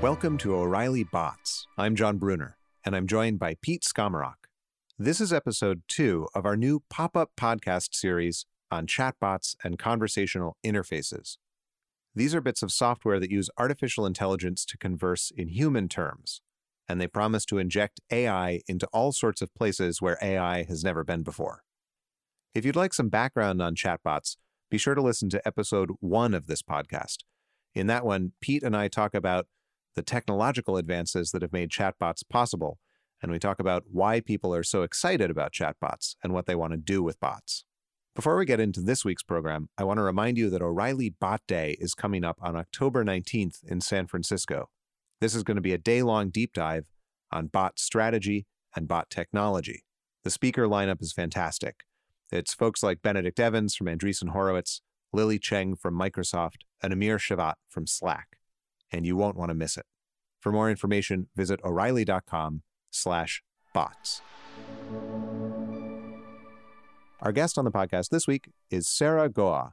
Welcome to O'Reilly Bots. I'm Jon Bruner, and I'm joined by Pete Skomoroch. This is episode two of our new pop up podcast series on chatbots and conversational interfaces. These are bits of software that use artificial intelligence to converse in human terms, and they promise to inject AI into all sorts of places where AI has never been before. If you'd like some background on chatbots, be sure to listen to episode one of this podcast. In that one, Pete and I talk about the technological advances that have made chatbots possible, and we talk about why people are so excited about chatbots and what they want to do with bots. Before we get into this week's program, I want to remind you that O'Reilly Bot Day is coming up on October 19th in San Francisco. This is going to be a day long deep dive on bot strategy and bot technology. The speaker lineup is fantastic. It's folks like Benedict Evans from Andreessen Horowitz, Lili Cheng from Microsoft, and Amir Shevat from Slack and you won't want to miss it. For more information, visit o'reilly.com slash bots. Our guest on the podcast this week is Sarah Guo.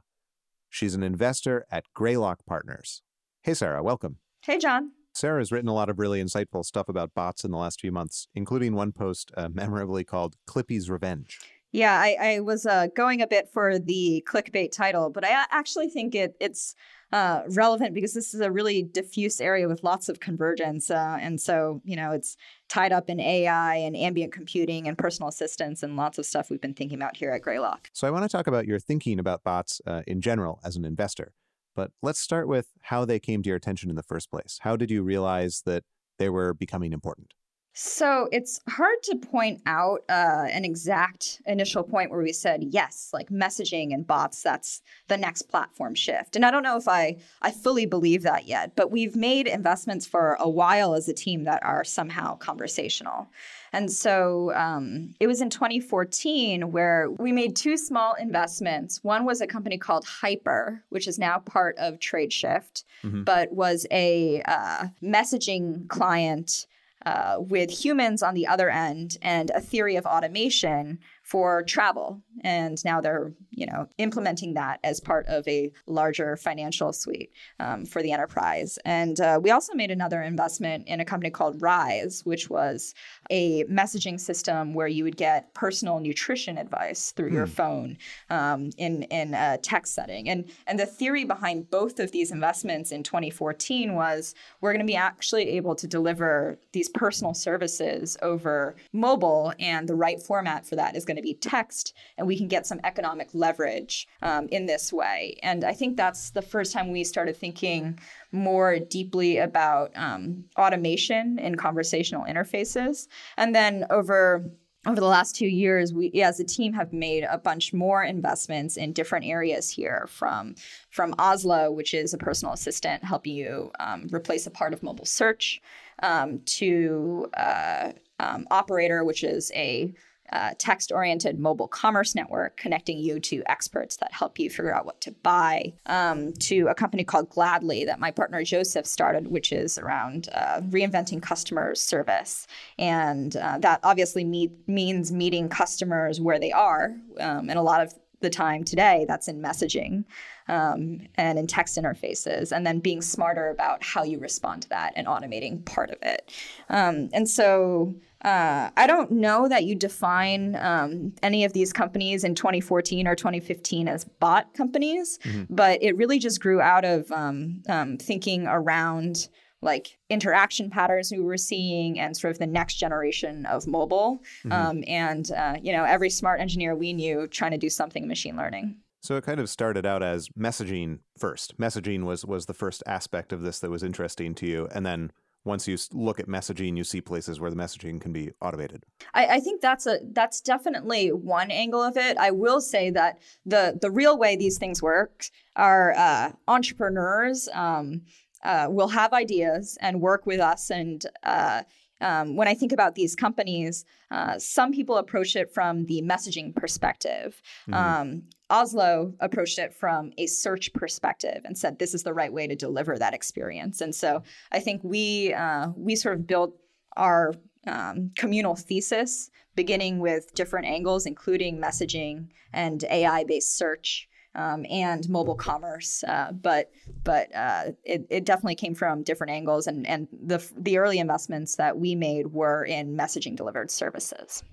She's an investor at Greylock Partners. Hey, Sarah, welcome. Hey, Jon. Sarah has written a lot of really insightful stuff about bots in the last few months, including one post uh, memorably called Clippy's Revenge. Yeah, I, I was uh, going a bit for the clickbait title, but I actually think it it's uh, relevant because this is a really diffuse area with lots of convergence. Uh, and so, you know, it's tied up in AI and ambient computing and personal assistance and lots of stuff we've been thinking about here at Greylock. So, I want to talk about your thinking about bots uh, in general as an investor. But let's start with how they came to your attention in the first place. How did you realize that they were becoming important? So it's hard to point out uh, an exact initial point where we said yes, like messaging and bots. That's the next platform shift. And I don't know if I I fully believe that yet, but we've made investments for a while as a team that are somehow conversational. And so um, it was in 2014 where we made two small investments. One was a company called Hyper, which is now part of TradeShift, mm-hmm. but was a uh, messaging client uh, with humans on the other end and a theory of automation for travel. And now they're, you know, implementing that as part of a larger financial suite um, for the enterprise. And uh, we also made another investment in a company called Rise, which was a messaging system where you would get personal nutrition advice through your hmm. phone um, in in a text setting. And and the theory behind both of these investments in 2014 was we're going to be actually able to deliver these personal services over mobile, and the right format for that is going to be text, and we can get some economic leverage um, in this way. And I think that's the first time we started thinking more deeply about um, automation in conversational interfaces. And then over over the last two years, we as a team have made a bunch more investments in different areas here, from from Oslo, which is a personal assistant helping you um, replace a part of mobile search, um, to uh, um, Operator, which is a uh, text oriented mobile commerce network connecting you to experts that help you figure out what to buy, um, to a company called Gladly that my partner Joseph started, which is around uh, reinventing customer service. And uh, that obviously meet, means meeting customers where they are. Um, and a lot of the time today, that's in messaging um, and in text interfaces, and then being smarter about how you respond to that and automating part of it. Um, and so uh, I don't know that you define um, any of these companies in 2014 or 2015 as bot companies, mm-hmm. but it really just grew out of um, um, thinking around like interaction patterns we were seeing and sort of the next generation of mobile. Mm-hmm. Um, and, uh, you know, every smart engineer we knew trying to do something in machine learning. So it kind of started out as messaging first. Messaging was was the first aspect of this that was interesting to you, and then once you look at messaging, you see places where the messaging can be automated. I, I, think that's a that's definitely one angle of it. I will say that the the real way these things work are uh, entrepreneurs um, uh, will have ideas and work with us and. Uh, um, when I think about these companies, uh, some people approach it from the messaging perspective. Mm-hmm. Um, Oslo approached it from a search perspective and said this is the right way to deliver that experience. And so I think we uh, we sort of built our um, communal thesis beginning with different angles, including messaging and AI based search. Um, and mobile commerce. Uh, but but uh, it, it definitely came from different angles, and and the the early investments that we made were in messaging delivered services.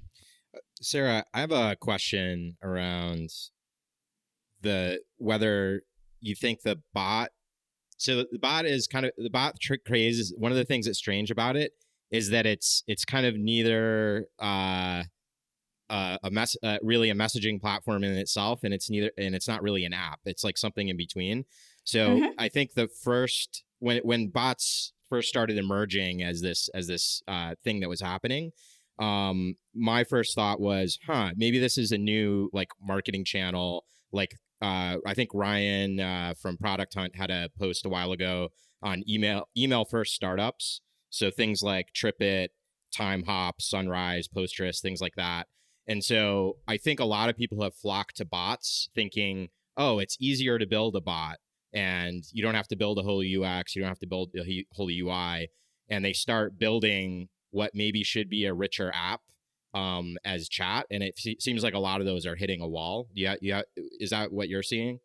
Sarah, I have a question around the whether you think the bot. So the bot is kind of the bot trick craze one of the things that's strange about it is that it's it's kind of neither uh, uh, a mess uh, really a messaging platform in itself, and it's neither and it's not really an app. It's like something in between. So mm-hmm. I think the first when when bots first started emerging as this as this uh, thing that was happening, um, my first thought was, huh, maybe this is a new like marketing channel. Like uh, I think Ryan uh, from Product Hunt had a post a while ago on email email first startups. So things like TripIt, Timehop, Sunrise, Postgres, things like that. And so I think a lot of people have flocked to bots thinking, oh, it's easier to build a bot and you don't have to build a whole UX, you don't have to build a whole UI. And they start building what maybe should be a richer app um, as chat. And it seems like a lot of those are hitting a wall. Yeah. Yeah. Is that what you're seeing?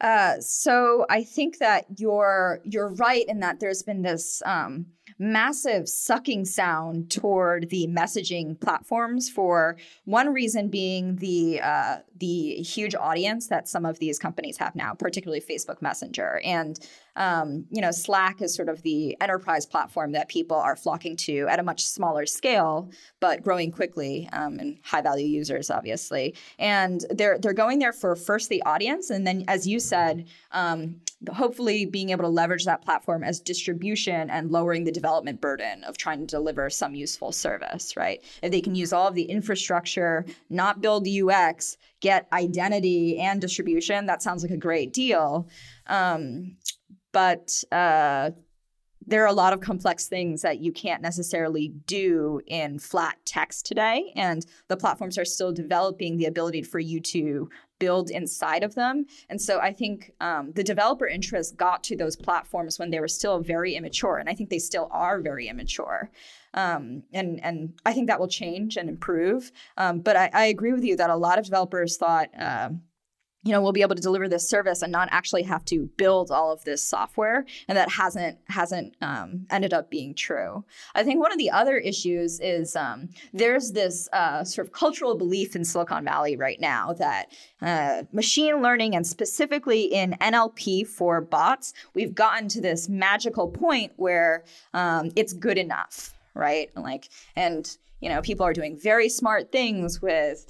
Uh, so I think that you're you're right in that there's been this um, massive sucking sound toward the messaging platforms for one reason being the uh, the huge audience that some of these companies have now, particularly Facebook Messenger. And um, you know, Slack is sort of the enterprise platform that people are flocking to at a much smaller scale, but growing quickly um, and high value users, obviously. And they're they're going there for first the audience, and then, as you said, um, hopefully being able to leverage that platform as distribution and lowering the development burden of trying to deliver some useful service. Right? If they can use all of the infrastructure, not build UX, get identity and distribution, that sounds like a great deal. Um, but uh, there are a lot of complex things that you can't necessarily do in flat text today. And the platforms are still developing the ability for you to build inside of them. And so I think um, the developer interest got to those platforms when they were still very immature. And I think they still are very immature. Um, and, and I think that will change and improve. Um, but I, I, agree with you that a lot of developers thought, uh, you know we'll be able to deliver this service and not actually have to build all of this software and that hasn't hasn't um, ended up being true. I think one of the other issues is um, there's this uh, sort of cultural belief in silicon valley right now that uh, machine learning and specifically in nlp for bots we've gotten to this magical point where um, it's good enough right? And like and you know people are doing very smart things with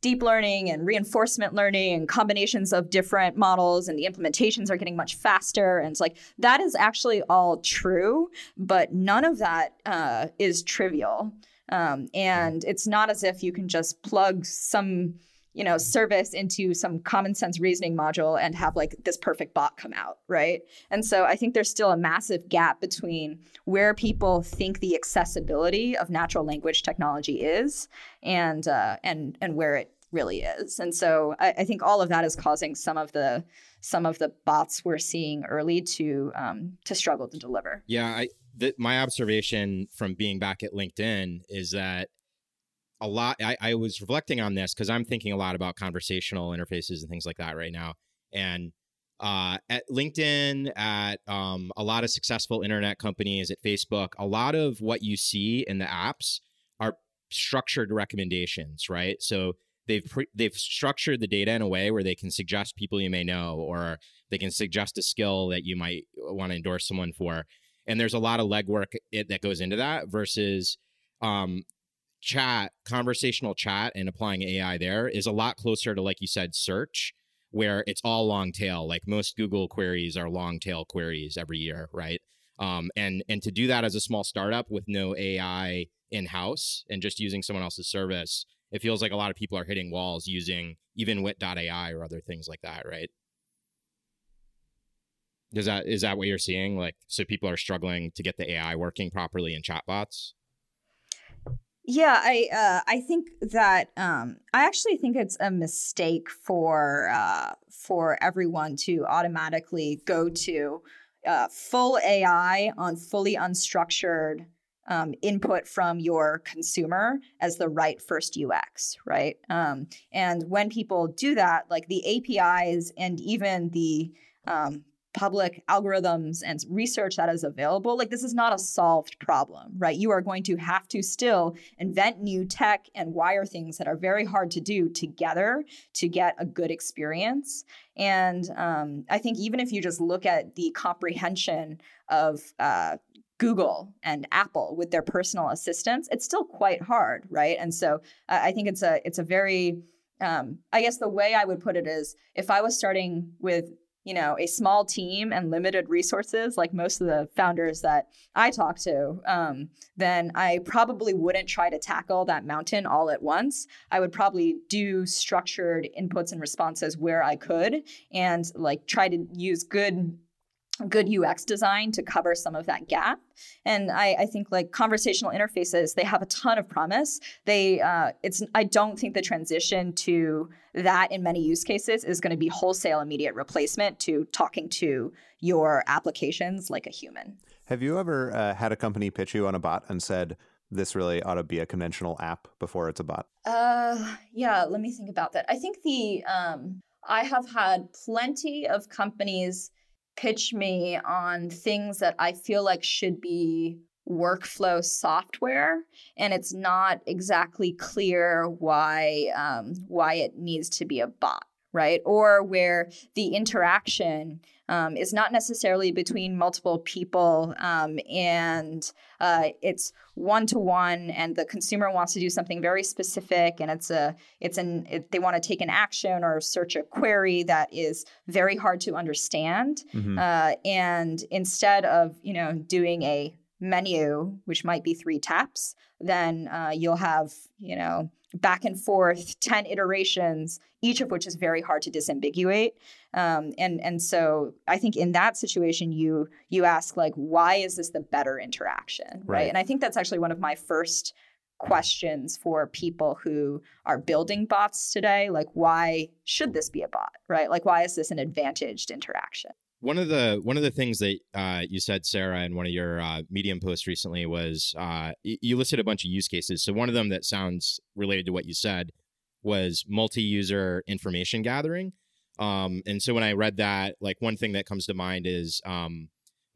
deep learning and reinforcement learning and combinations of different models and the implementations are getting much faster. And it's like that is actually all true but none of that uh, is trivial. Um, and it's not as if you can just plug some you know service into some common sense reasoning module and have like this perfect bot come out right? And so i think there's still a massive gap between where people think the accessibility of natural language technology is and uh, and and where it really is. And so I, I, think all of that is causing some of the some of the bots we're seeing early to um, to struggle to deliver. Yeah i the, my observation from being back at linkedin is that a lot I, I was reflecting on this because i'm thinking a lot about conversational interfaces and things like that right now. And uh, at linkedin at um, a lot of successful internet companies at facebook a lot of what you see in the apps are structured recommendations right? So they've pre- they've structured the data in a way where they can suggest people you may know or they can suggest a skill that you might want to endorse someone for. And there's a lot of legwork it, that goes into that versus um, chat, conversational chat, and applying AI there is a lot closer to, like you said, search, where it's all long tail. Like most Google queries are long tail queries every year, right? Um, and and to do that as a small startup with no AI in house and just using someone else's service, it feels like a lot of people are hitting walls using even Wit.ai or other things like that, right? Is that is that what you're seeing? Like, so people are struggling to get the AI working properly in chatbots. Yeah, I uh, I think that um, I actually think it's a mistake for uh, for everyone to automatically go to uh, full AI on fully unstructured um, input from your consumer as the right first UX, right? Um, and when people do that, like the APIs and even the um, public algorithms and research that is available, like this is not a solved problem, right? You are going to have to still invent new tech and wire things that are very hard to do together to get a good experience. And um, I think even if you just look at the comprehension of uh, Google and Apple with their personal assistants, it's still quite hard, right? And so uh, I think it's a it's a very um, I guess the way I would put it is if I was starting with you know a small team and limited resources like most of the founders that i talk to um, then i probably wouldn't try to tackle that mountain all at once. I would probably do structured inputs and responses where i could and like try to use good good UX design to cover some of that gap. And I, I, think like conversational interfaces, they have a ton of promise. They, uh, it's, I don't think the transition to that in many use cases is going to be wholesale immediate replacement to talking to your applications like a human. Have you ever uh, had a company pitch you on a bot and said, this really ought to be a conventional app before it's a bot? Uh, yeah, let me think about that. I think the, um, I have had plenty of companies pitch me on things that I feel like should be workflow software and it's not exactly clear why um, why it needs to be a bot right? Or where the interaction um, is not necessarily between multiple people um, and uh, it's one to one and the consumer wants to do something very specific and it's a it's an it, they want to take an action or search a query that is very hard to understand mm-hmm. uh, and instead of you know doing a menu which might be three taps then uh, you'll have you know back and forth 10 iterations each of which is very hard to disambiguate um, and and so i think in that situation you you ask like why is this the better interaction right, right? and i think that's actually one of my first questions for people who are building bots today like why should this be a bot right like why is this an advantaged interaction one of the one of the things that uh, you said, Sarah, in one of your uh, Medium posts recently was uh, you listed a bunch of use cases. So one of them that sounds related to what you said was multi-user information gathering. Um, and so when I read that, like one thing that comes to mind is um,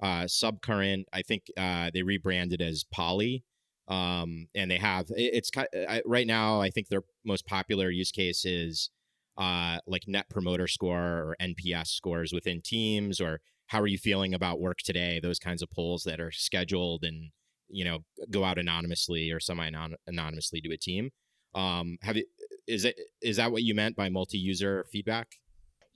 uh, Subcurrent. I think uh, they rebranded as Polly, um, and they have it's right now. I think their most popular use case is uh, like Net Promoter Score or NPS scores within teams, or how are you feeling about work today? Those kinds of polls that are scheduled and you know go out anonymously or semi anonymously to a team. Um, have you is it is that what you meant by multi-user feedback?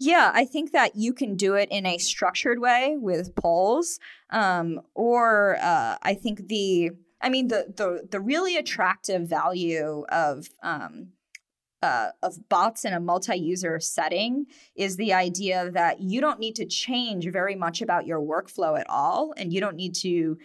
Yeah, I think that you can do it in a structured way with polls, um, or uh, I think the, I mean the the the really attractive value of um, uh, of bots in a multi-user setting is the idea that you don't need to change very much about your workflow at all, and you don't need to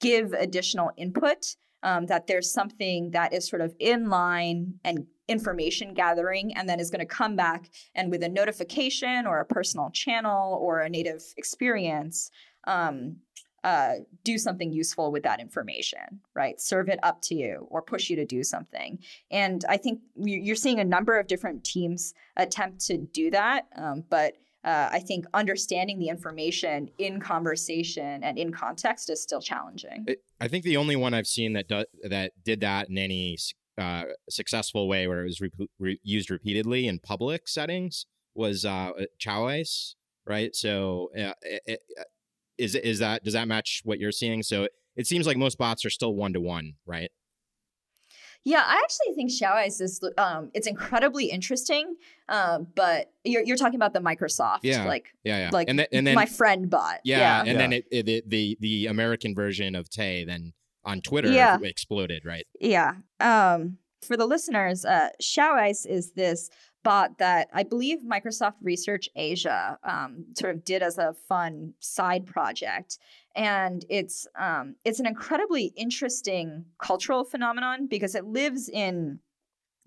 give additional input. Um, that there's something that is sort of in line and information gathering and then is going to come back and with a notification or a personal channel or a native experience um, uh, do something useful with that information, right? Serve it up to you or push you to do something. And I think you're seeing a number of different teams attempt to do that. Um, but uh, I think understanding the information in conversation and in context is still challenging. I think the only one I've seen that do, that did that in any uh, successful way where it was re- re- used repeatedly in public settings was uh, Xiaoice, right? So uh, it, is is that does that match what you're seeing? So it seems like most bots are still one to one, right? Yeah, I actually think Xiaoice is um, it's incredibly interesting. Um, but you're you're talking about the Microsoft, yeah, like yeah, yeah, like and then, and then my friend bot, yeah, yeah. and yeah. then it, it, the the American version of Tay then on Twitter yeah. exploded, right? Yeah. Um, for the listeners, uh, Xiaoice is this bot that I believe Microsoft Research Asia um, sort of did as a fun side project, and it's um, it's an incredibly interesting cultural phenomenon because it lives in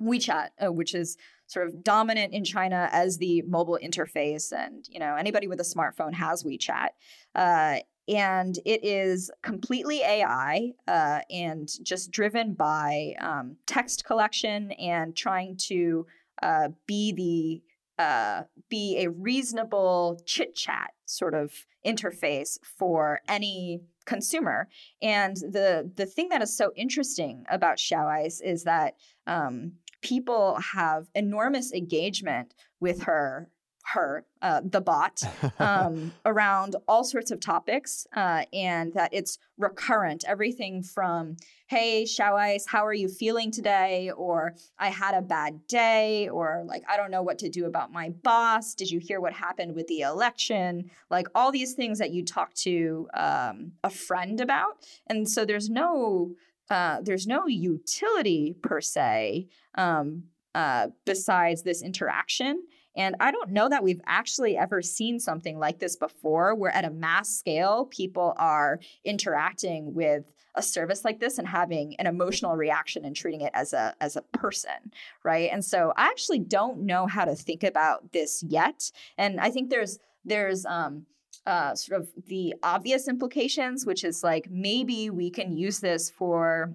WeChat, uh, which is sort of dominant in China as the mobile interface, and you know anybody with a smartphone has WeChat. Uh, and it is completely AI uh, and just driven by um, text collection and trying to uh, be the uh, be a reasonable chit chat sort of interface for any consumer. And the the thing that is so interesting about Xiaoice is that um, people have enormous engagement with her her, uh, the bot, um, around all sorts of topics, uh, and that it's recurrent. Everything from, hey, Xiaoice, how are you feeling today? Or I had a bad day, or like, I don't know what to do about my boss. Did you hear what happened with the election? Like, all these things that you talk to um, a friend about. And so there's no, uh, there's no utility per se um, uh, besides this interaction. And I don't know that we've actually ever seen something like this before, where at a mass scale, people are interacting with a service like this and having an emotional reaction and treating it as a as a person, right? And so I actually don't know how to think about this yet. And I think there's there's um uh, sort of the obvious implications, which is like maybe we can use this for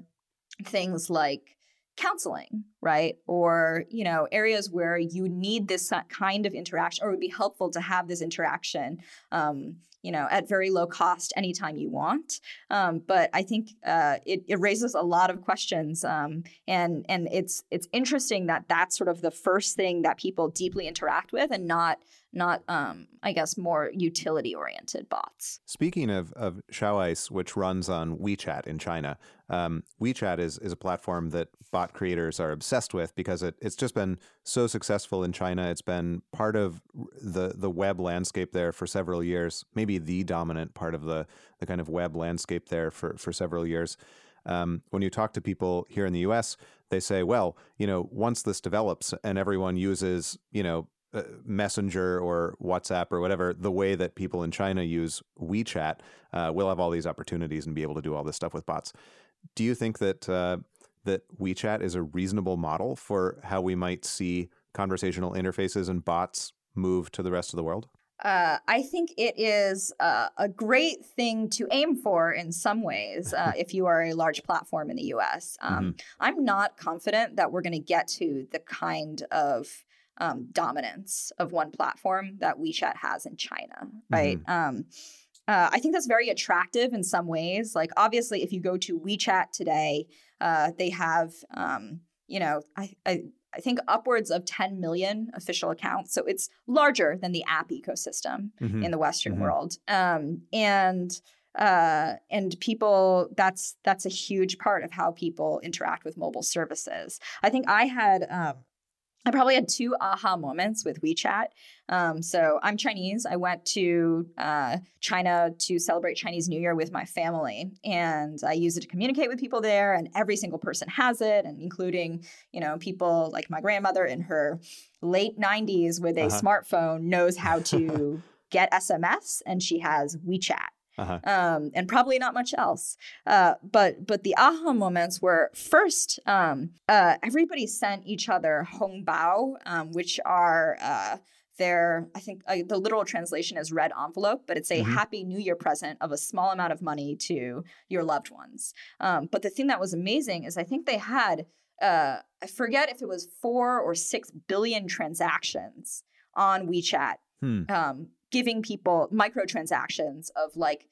things like counseling, right? Or, you know, areas where you need this kind of interaction or would be helpful to have this interaction, um, you know, at very low cost anytime you want. Um, but I think uh, it, it, raises a lot of questions. Um, and and it's it's interesting that that's sort of the first thing that people deeply interact with and not not um, I guess more utility oriented bots. Speaking of of Xiaoice, which runs on WeChat in China, um, WeChat is is a platform that bot creators are obsessed with because it, it's just been so successful in China. It's been part of the the web landscape there for several years, maybe the dominant part of the the kind of web landscape there for for several years. Um, when you talk to people here in the U.S., they say, "Well, you know, once this develops and everyone uses, you know, uh, Messenger or WhatsApp or whatever, the way that people in China use WeChat, uh, we'll have all these opportunities and be able to do all this stuff with bots. Do you think that uh, that WeChat is a reasonable model for how we might see conversational interfaces and bots move to the rest of the world? Uh, I think it is uh, a great thing to aim for in some ways uh, if you are a large platform in the US. Um, mm-hmm. I'm not confident that we're going to get to the kind of um, dominance of one platform that WeChat has in China, right? Mm-hmm. Um, uh, I think that's very attractive in some ways. Like, obviously, if you go to WeChat today, uh, they have, um, you know, I, I, I, think upwards of 10 million official accounts. So it's larger than the app ecosystem mm-hmm. in the Western mm-hmm. world. Um, and uh, and people that's that's a huge part of how people interact with mobile services. I think I had um, I probably had two aha moments with WeChat. Um, so I'm Chinese. I went to uh, China to celebrate Chinese New Year with my family, and I use it to communicate with people there. And every single person has it, and including you know people like my grandmother in her late 90s with a uh-huh. smartphone knows how to get SMS, and she has WeChat uh-huh. um, and probably not much else. Uh, but but the aha moments were first, um, uh, everybody sent each other hongbao, um, which are uh, their I think uh, the literal translation is red envelope, but it's a mm-hmm. Happy New Year present of a small amount of money to your loved ones. Um, but the thing that was amazing is I think they had. Uh, I forget if it was four or six billion transactions on WeChat hmm. um, giving people microtransactions of like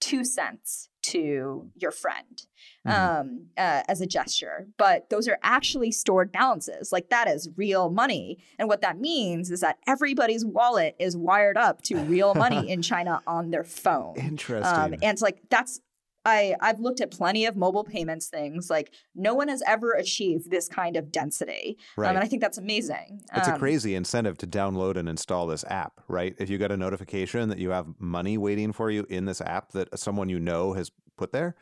two cents to your friend mm-hmm. um, uh, as a gesture, but those are actually stored balances. Like that is real money. And what that means is that everybody's wallet is wired up to real money in China on their phone. Interesting. Um, and it's like that's I, I've looked at plenty of mobile payments things. Like no one has ever achieved this kind of density. Right. Um, and I think that's amazing. It's um, a crazy incentive to download and install this app, right? If you get a notification that you have money waiting for you in this app that someone you know has put there.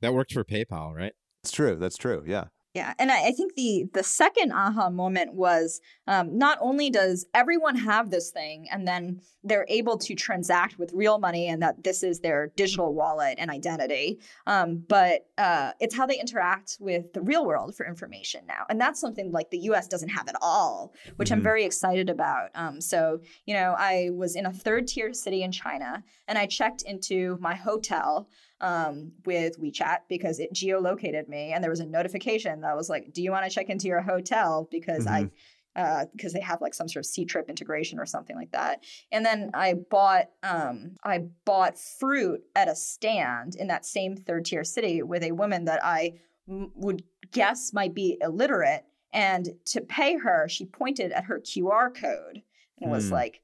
That worked for PayPal, right? It's true. That's true. Yeah. Yeah, and I, I, think the the second aha moment was um, not only does everyone have this thing, and then they're able to transact with real money, and that this is their digital wallet and identity, um, but uh, it's how they interact with the real world for information now, and that's something like the U.S. doesn't have at all, which mm-hmm. I'm very excited about. Um, so you know, I was in a third tier city in China, and I checked into my hotel um, with WeChat because it geolocated me, and there was a notification that was like, "Do you want to check into your hotel?" Because mm-hmm. I because uh, they have like some sort of Ctrip integration or something like that. And then I bought um, I bought fruit at a stand in that same third tier city with a woman that I m- would guess might be illiterate. And to pay her, she pointed at her QR code and was hmm. like,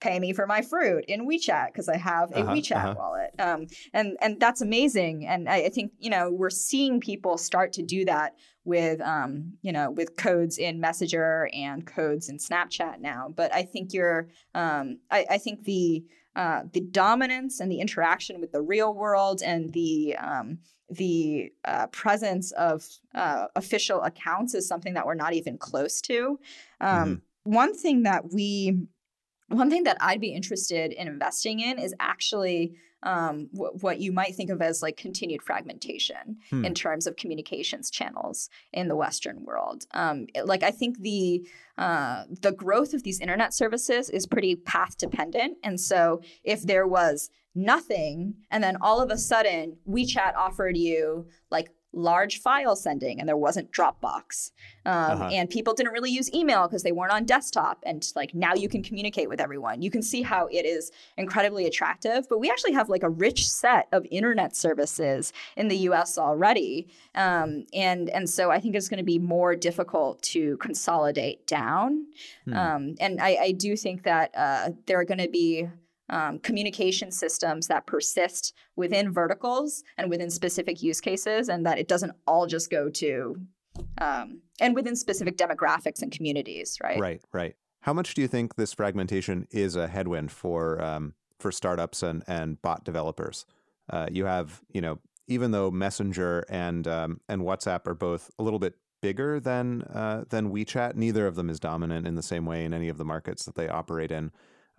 pay me for my fruit in WeChat because I have a uh-huh, WeChat uh-huh. wallet. Um, and and that's amazing. And I, I, think you know we're seeing people start to do that with um, you know with codes in Messenger and codes in Snapchat now. But I think you're um, I, I, think the uh, the dominance and the interaction with the real world and the um, the uh, presence of uh, official accounts is something that we're not even close to. Um, mm-hmm. One thing that we one thing that I'd be interested in investing in is actually um, w- what you might think of as like continued fragmentation hmm. in terms of communications channels in the Western world. Um, like I think the uh, the growth of these internet services is pretty path dependent, and so if there was nothing and then all of a sudden WeChat offered you like large file sending and there wasn't Dropbox. Um, uh-huh. And people didn't really use email because they weren't on desktop. And like now you can communicate with everyone. You can see how it is incredibly attractive. But we actually have like a rich set of internet services in the US already. Um, and, and so I think it's going to be more difficult to consolidate down. Hmm. Um, and I, I, do think that uh, there are going to be um, communication systems that persist within verticals and within specific use cases, and that it doesn't all just go to um, and within specific demographics and communities, right? Right, right. How much do you think this fragmentation is a headwind for um, for startups and and bot developers? Uh, you have, you know, even though Messenger and um, and WhatsApp are both a little bit bigger than uh, than WeChat, neither of them is dominant in the same way in any of the markets that they operate in.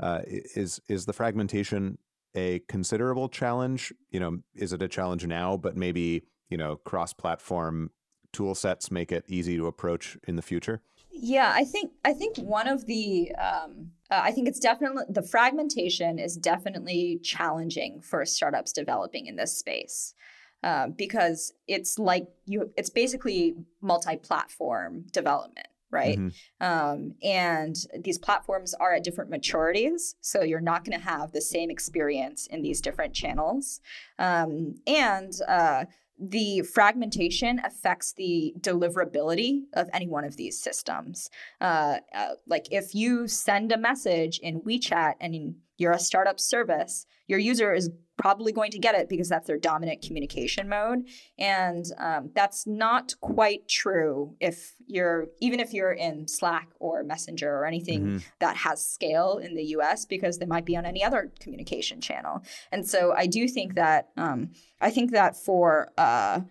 Uh, is is the fragmentation a considerable challenge? You know, is it a challenge now, but maybe you know cross-platform tool sets make it easy to approach in the future? Yeah, I think I think one of the um, uh, I think it's definitely the fragmentation is definitely challenging for startups developing in this space. Uh, because it's like you it's basically multi-platform development right? Mm-hmm. Um, and these platforms are at different maturities, so you're not going to have the same experience in these different channels. Um, and uh, the fragmentation affects the deliverability of any one of these systems. Uh, uh, like if you send a message in WeChat and you're a startup service, your user is probably going to get it because that's their dominant communication mode. And um, that's not quite true if you're, even if you're in Slack or Messenger or anything mm-hmm. that has scale in the US, because they might be on any other communication channel. And so I do think that, um, I think that for, uh,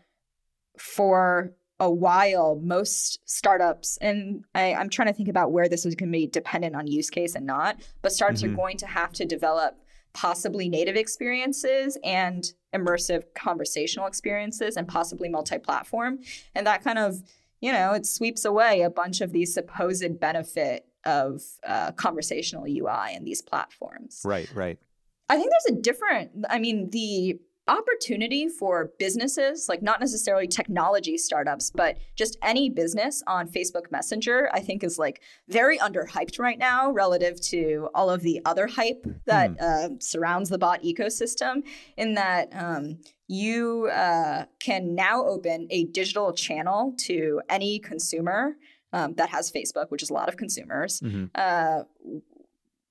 for a while, most startups, and I, am trying to think about where this is going to be dependent on use case and not, but startups mm-hmm. are going to have to develop possibly native experiences and immersive conversational experiences and possibly multi-platform. And that kind of you know it sweeps away a bunch of these supposed benefit of uh, conversational ui and these platforms. Right right. I think there's a different i mean the opportunity for businesses, like not necessarily technology startups, but just any business on Facebook Messenger, I think is like very underhyped right now relative to all of the other hype that mm. uh, surrounds the bot ecosystem. In that um, you uh, can now open a digital channel to any consumer um, that has Facebook, which is a lot of consumers, mm-hmm. uh,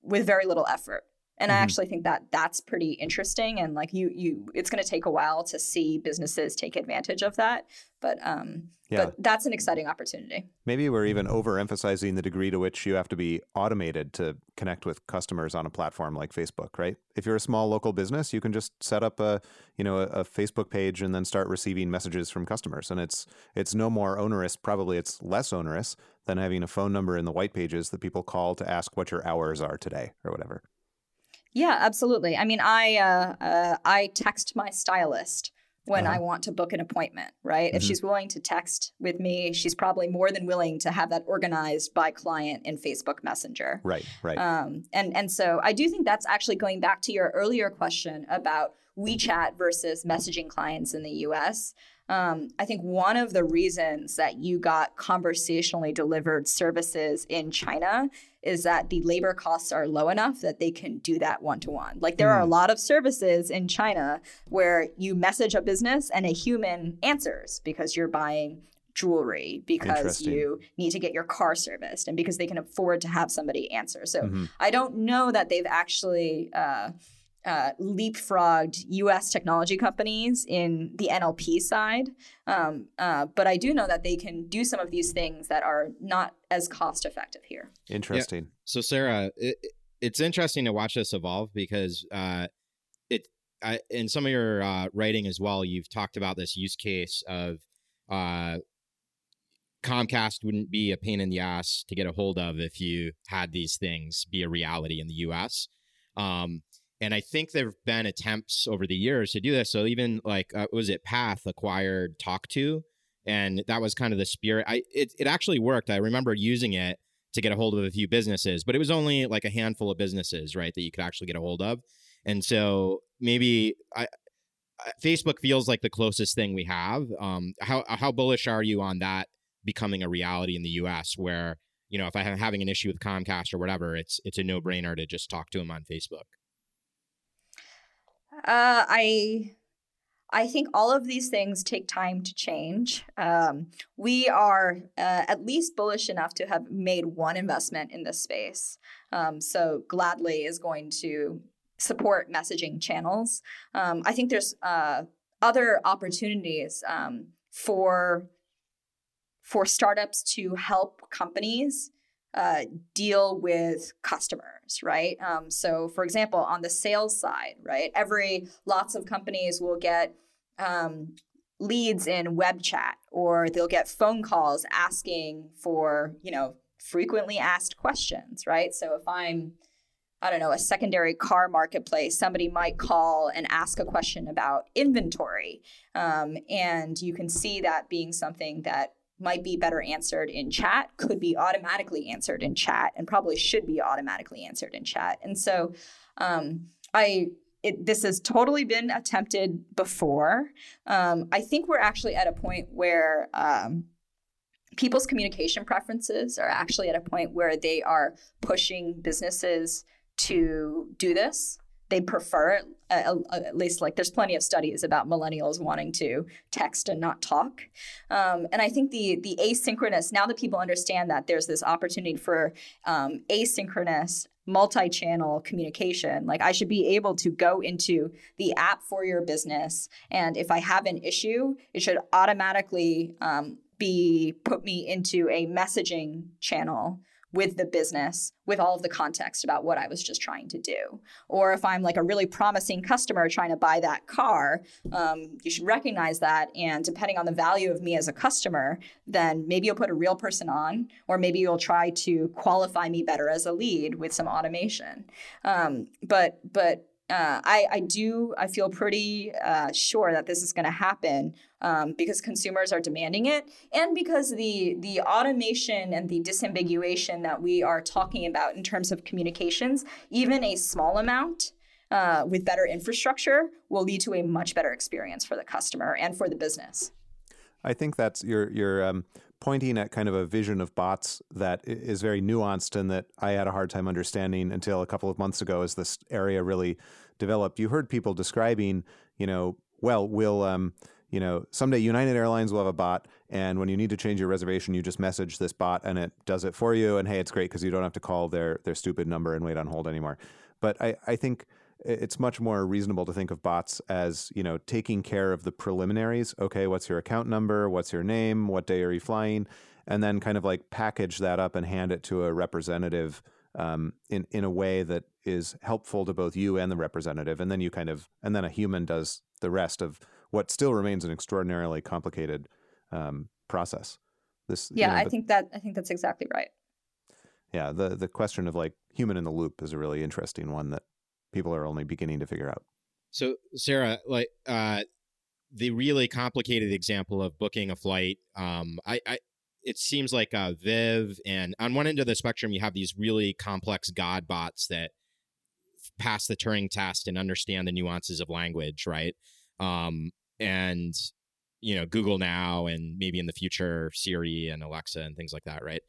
with very little effort. And mm-hmm. I actually think that that's pretty interesting. And like you, you, it's going to take a while to see businesses take advantage of that. But um, yeah. but that's an exciting opportunity. Maybe we're even overemphasizing the degree to which you have to be automated to connect with customers on a platform like Facebook, right? If you're a small local business, you can just set up a you know a, a Facebook page and then start receiving messages from customers, and it's it's no more onerous. Probably it's less onerous than having a phone number in the white pages that people call to ask what your hours are today or whatever. Yeah, absolutely. I mean, I uh, uh, I text my stylist when uh-huh. I want to book an appointment, right? Mm-hmm. If she's willing to text with me, she's probably more than willing to have that organized by client in Facebook Messenger. Right, right. Um, and and so I do think that's actually going back to your earlier question about WeChat versus messaging clients in the US. Um, I think one of the reasons that you got conversationally delivered services in China is that the labor costs are low enough that they can do that one to one. Like there mm. are a hmm. lot of services in China where you message a business and a human answers because you're buying jewelry because you need to get your car serviced and because they can afford to have somebody answer. So mm-hmm. I don't know that they've actually uh, uh, leapfrogged U.S. technology companies in the NLP side, um, uh, but I do know that they can do some of these things that are not as cost effective here. Interesting. Yeah. So, Sarah, it, it's interesting to watch this evolve because uh, it I, in some of your uh, writing as well, you've talked about this use case of uh, Comcast wouldn't be a pain in the ass to get a hold of if you had these things be a reality in the U.S. Um, and I think there have been attempts over the years to do this. So even like uh, was it Path acquired TalkTo? and that was kind of the spirit. I it it actually worked. I remember using it to get a hold of a few businesses, but it was only like a handful of businesses, right, that you could actually get a hold of. And so maybe I, Facebook feels like the closest thing we have. Um, how how bullish are you on that becoming a reality in the U.S. where you know if I'm having an issue with Comcast or whatever, it's it's a no brainer to just talk to them on Facebook. Uh, I I think all of these things take time to change. Um, we are uh, at least bullish enough to have made one investment in this space. Um, so Gladly is going to support messaging channels. Um, I think there's uh, other opportunities um, for for startups to help companies uh, deal with customers, right? Um, so, for example, on the sales side, right, every lots of companies will get um, leads in web chat, or they'll get phone calls asking for, you know, frequently asked questions, right? So, if I'm I don't know, a secondary car marketplace, somebody might call and ask a question about inventory. Um, and you can see that being something that might be better answered in chat, could be automatically answered in chat, and probably should be automatically answered in chat. And so um, I it, this has totally been attempted before. Um, I think we're actually at a point where um, people's communication preferences are actually at a point where they are pushing businesses to do this they prefer it uh, at least like there's plenty of studies about millennials wanting to text and not talk. Um, and i think the the asynchronous now that people understand that there's this opportunity for um, asynchronous multi-channel communication like i should be able to go into the app for your business and if i have an issue it should automatically um, be put me into a messaging channel with the business with all of the context about what I was just trying to do. Or if I'm like a really promising customer trying to buy that car, um, you should recognize that. And depending on the value of me as a customer, then maybe you'll put a real person on, or maybe you'll try to qualify me better as a lead with some automation. Um, but but uh, I, I do I feel pretty uh, sure that this is going to happen um, because consumers are demanding it, and because the the automation and the disambiguation that we are talking about in terms of communications, even a small amount uh, with better infrastructure will lead to a much better experience for the customer and for the business. I think that's you're you're um, pointing at kind of a vision of bots that is very nuanced and that I had a hard time understanding until a couple of months ago as this area really developed. You heard people describing, you know, well, we'll um, you know, someday United Airlines will have a bot, and when you need to change your reservation, you just message this bot, and it does it for you. And hey, it's great because you don't have to call their their stupid number and wait on hold anymore. but I, I think it's much more reasonable to think of bots as you know taking care of the preliminaries. Okay what's your account number? What's your name? What day are you flying? And then kind of like package that up and hand it to a representative um, in in a way that is helpful to both you and the representative. And then you kind of and then a human does the rest of what still remains an extraordinarily complicated um, process. This yeah you know, i the, think that i think that's exactly right. Yeah the the question of like human in the loop is a really interesting one that people are only beginning to figure out. So, Sarah, like uh, the really complicated example of booking a flight, um, I, I it seems like uh, Viv, and on one end of the spectrum, you have these really complex God bots that pass the Turing test and understand the nuances of language, right? Um, and you know, Google now, and maybe in the future, Siri and Alexa and things like that, right?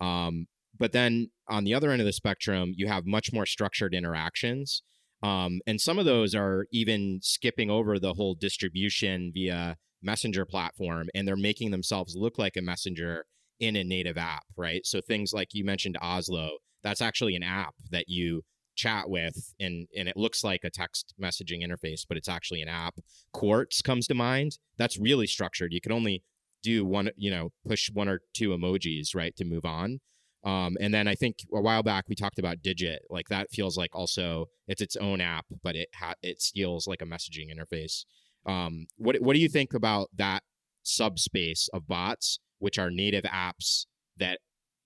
Um, but then on the other end of the spectrum, you have much more structured interactions. Um, and some of those are even skipping over the whole distribution via messenger platform and they're making themselves look like a messenger in a native app, right? So things like you mentioned Oslo, that's actually an app that you chat with and and it looks like a text messaging interface, but it's actually an app. Quartz comes to mind. That's really structured. You can only do one, you know, push one or two emojis, right, to move on. Um, and then I think a while back we talked about Digit. Like that feels like also it's its own app, but it ha- it steals like a messaging interface. Um, what what do you think about that subspace of bots, which are native apps that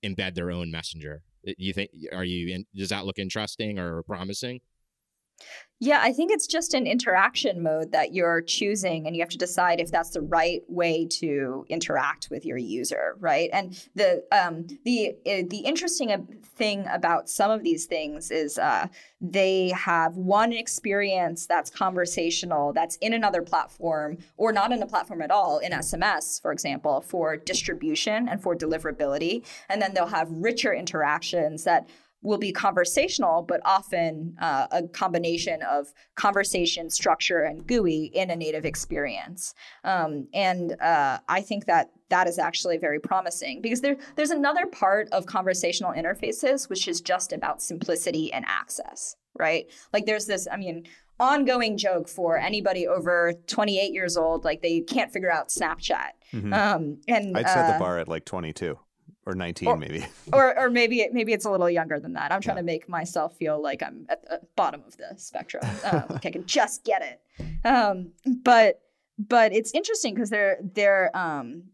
embed their own messenger? Do you think are you in, does that look interesting or promising? Yeah, I think it's just an interaction mode that you're choosing, and you have to decide if that's the right way to interact with your user, right? And the um, the uh, the interesting thing about some of these things is uh, they have one experience that's conversational, that's in another platform, or not in a platform at all, in SMS, for example, for distribution and for deliverability, and then they'll have richer interactions that will be conversational, but often uh, a combination of conversation, structure, and GUI in a native experience. Um, and uh, I think that that is actually very promising because there, there's another part of conversational interfaces which is just about simplicity and access, right? Like there's this, I mean, ongoing joke for anybody over 28 years old, like they can't figure out Snapchat. Mm-hmm. Um, and I'd set uh, the bar at like 22 or 19 or, maybe. or or maybe it, maybe it's a little younger than that. I'm trying yeah. to make myself feel like i'm at the bottom of the spectrum. Um, like i can just get it. Um, but but it's interesting because there there um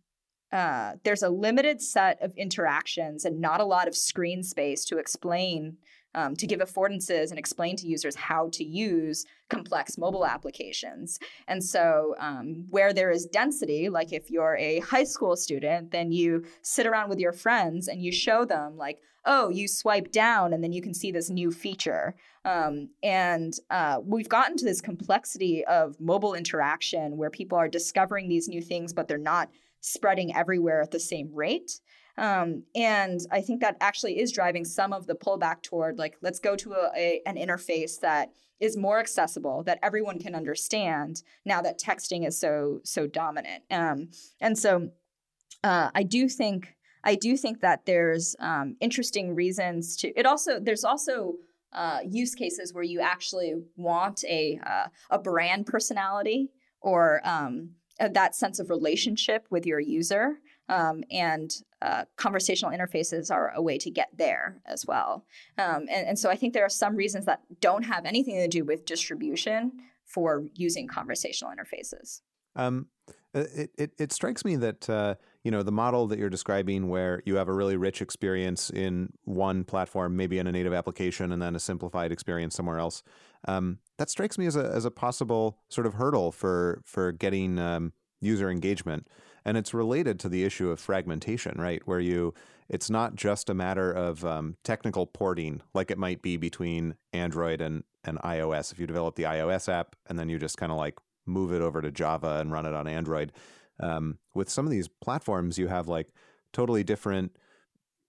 uh, there's a limited set of interactions and not a lot of screen space to explain um, to give affordances and explain to users how to use complex mobile applications. And so, um, where there is density, like if you're a high school student, then you sit around with your friends and you show them, like, oh, you swipe down and then you can see this new feature. Um, and uh, we've gotten to this complexity of mobile interaction where people are discovering these new things, but they're not spreading everywhere at the same rate. Um, and I think that actually is driving some of the pullback toward like, let's go to a, a, an interface that is more accessible, that everyone can understand now that texting is so, so dominant. Um, and so uh, I do think, I do think that there's um, interesting reasons to, it also, there's also uh, use cases where you actually want a, uh, a brand personality or um, that sense of relationship with your user. Um, and uh, conversational interfaces are a way to get there as well. Um, and, and so I think there are some reasons that don't have anything to do with distribution for using conversational interfaces. Um, uh, it, it, it, strikes me that uh, you know the model that you're describing, where you have a really rich experience in one platform, maybe in a native application, and then a simplified experience somewhere else. Um, that strikes me as a as a possible sort of hurdle for for getting um, user engagement. And it's related to the issue of fragmentation, right? Where you, it's not just a matter of um, technical porting like it might be between Android and, and iOS. If you develop the iOS app and then you just kind of like move it over to Java and run it on Android. Um, with some of these platforms, you have like totally different,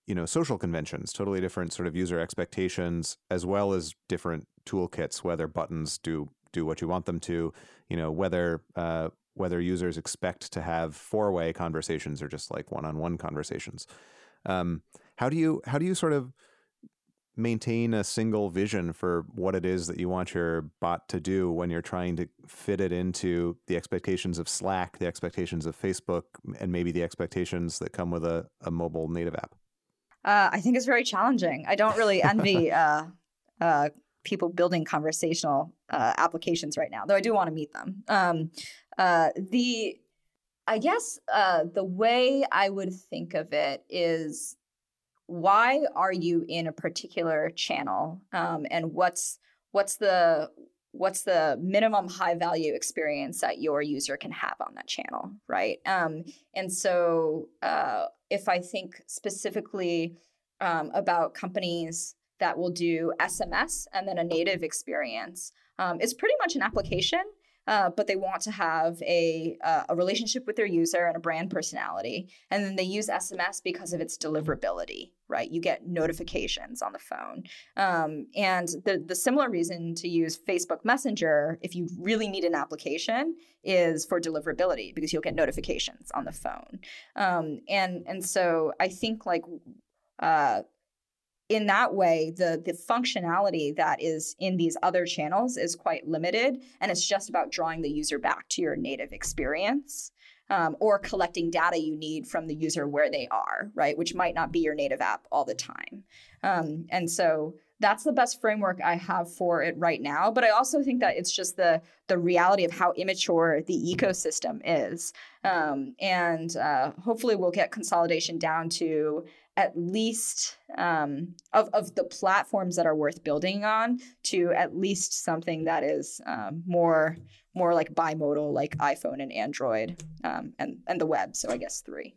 you know, social conventions, totally different sort of user expectations, as well as different toolkits, whether buttons do do what you want them to, you know, whether uh, whether users expect to have four way conversations or just like one on one conversations. Um, how do you how do you sort of maintain a single vision for what it is that you want your bot to do when you're trying to fit it into the expectations of Slack, the expectations of Facebook, and maybe the expectations that come with a, a mobile native app? Uh, I think it's very challenging. I don't really envy uh, uh, people building conversational uh, applications right now, though I do want to meet them. Um, uh, the I guess uh, the way I would think of it is why are you in a particular channel? Um, and what's what's the what's the minimum high value experience that your user can have on that channel right? Um, and so uh, if i think specifically um, about companies that will do sms and then a native experience um, it's pretty much an application uh, but they want to have a uh, a relationship with their user and a brand personality. And then they use SMS because of its deliverability, right? You get notifications on the phone. Um, and the the similar reason to use Facebook Messenger if you really need an application is for deliverability because you'll get notifications on the phone. Um, and and so I think like uh, in that way, the the functionality that is in these other channels is quite limited, and it's just about drawing the user back to your native experience. Um, or collecting data you need from the user where they are, right? Which might not be your native app all the time. Um, and so that's the best framework I have for it right now. But I also think that it's just the the reality of how immature the ecosystem is, um, and uh, hopefully we'll get consolidation down to at least um, of, of the platforms that are worth building on to at least something that is um, more more like bimodal like iphone and android um, and and the web so i guess three.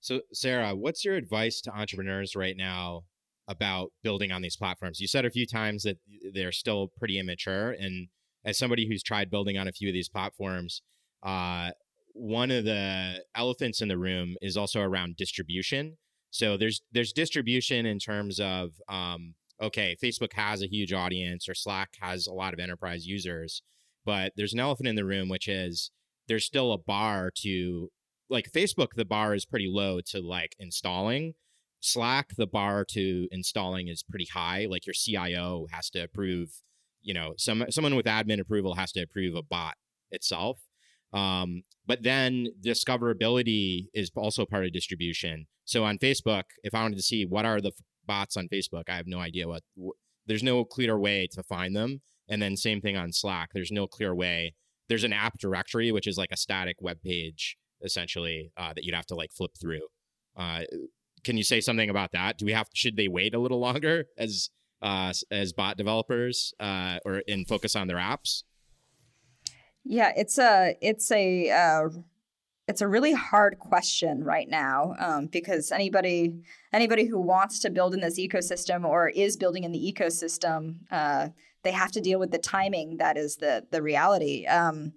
So sarah what's your advice to entrepreneurs right now about building on these platforms? You said a few times that they're still pretty immature and as somebody who's tried building on a few of these platforms uh, one of the elephants in the room is also around distribution so there's there's distribution in terms of um, okay, Facebook has a huge audience or Slack has a lot of enterprise users, but there's an elephant in the room, which is there's still a bar to like Facebook. The bar is pretty low to like installing. Slack, the bar to installing is pretty high. Like your CIO has to approve, you know, some someone with admin approval has to approve a bot itself. Um, but then discoverability is also part of distribution. So on Facebook, if I wanted to see what are the bots on Facebook, I have no idea what, there's no clear way to find them. And then same thing on Slack. There's no clear way. There's an app directory, which is like a static web page essentially uh, that you'd have to like flip through. Uh, can you say something about that? Do we have should they wait a little longer as uh, as bot developers uh, or and focus on their apps? Yeah, it's a it's a uh, it's a really hard question right now um, because anybody anybody who wants to build in this ecosystem or is building in the ecosystem, uh, they have to deal with the timing. That is the the reality. Um,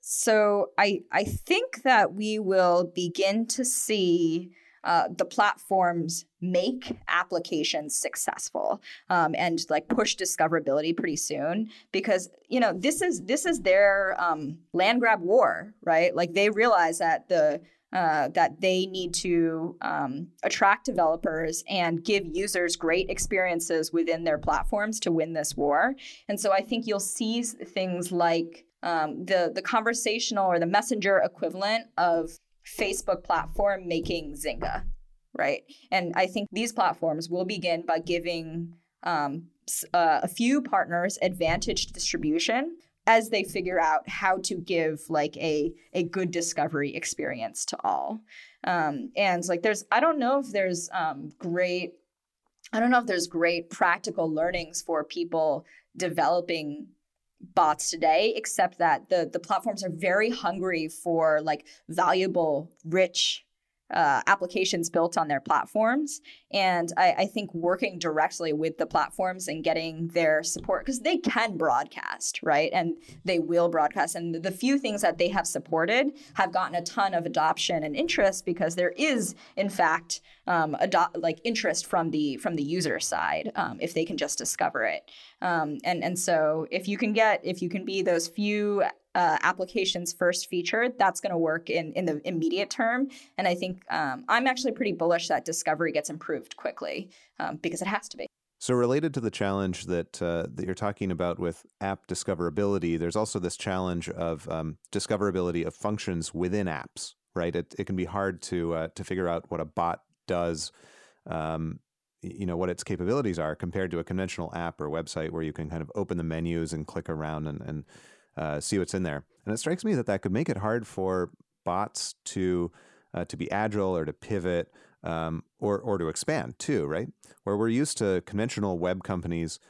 so I I think that we will begin to see uh, the platforms make applications successful um, and like push discoverability pretty soon because you know this is this is their um, land grab war right like they realize that the uh, that they need to um, attract developers and give users great experiences within their platforms to win this war. And so I think you'll see things like um, the the conversational or the messenger equivalent of Facebook platform making Zynga, right? And I think these platforms will begin by giving um, uh, a few partners advantaged distribution as they figure out how to give like a a good discovery experience to all. Um, and like there's I don't know if there's um, great I don't know if there's great practical learnings for people developing bots today except that the the platforms are very hungry for like valuable rich uh, applications built on their platforms. And I, I, think working directly with the platforms and getting their support, because they can broadcast, right? And they will broadcast. And the few things that they have supported have gotten a ton of adoption and interest because there is, in fact, um, like interest from the from the user side um, if they can just discover it. Um, and and so if you can get if you can be those few uh, applications first featured, that's going to work in, in the immediate term. And I think um, I'm actually pretty bullish that discovery gets improved quickly um, because it has to be. So, related to the challenge that uh, that you're talking about with app discoverability, there's also this challenge of um, discoverability of functions within apps. Right? It it can be hard to uh, to figure out what a bot does. Um, you know what its capabilities are compared to a conventional app or website where you can kind of open the menus and click around and, and uh, see what's in there. And it strikes me that that could make it hard for bots to uh, to be agile or to pivot um, or or to expand too, right? Where we're used to conventional web companies,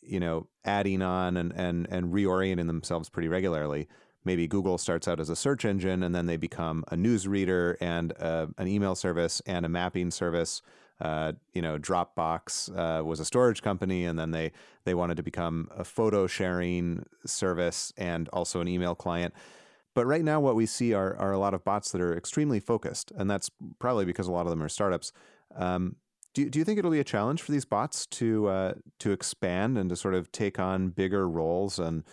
you know, adding on and and and reorienting themselves pretty regularly. Maybe Google starts out as a search engine, and then they become a news reader and uh, an email service and a mapping service. Uh, you know, Dropbox uh, was a storage company, and then they they wanted to become a photo sharing service and also an email client. But right now, what we see are, are a lot of bots that are extremely focused, and that's probably because a lot of them are startups. Um, do, do you think it'll be a challenge for these bots to uh, to expand and to sort of take on bigger roles and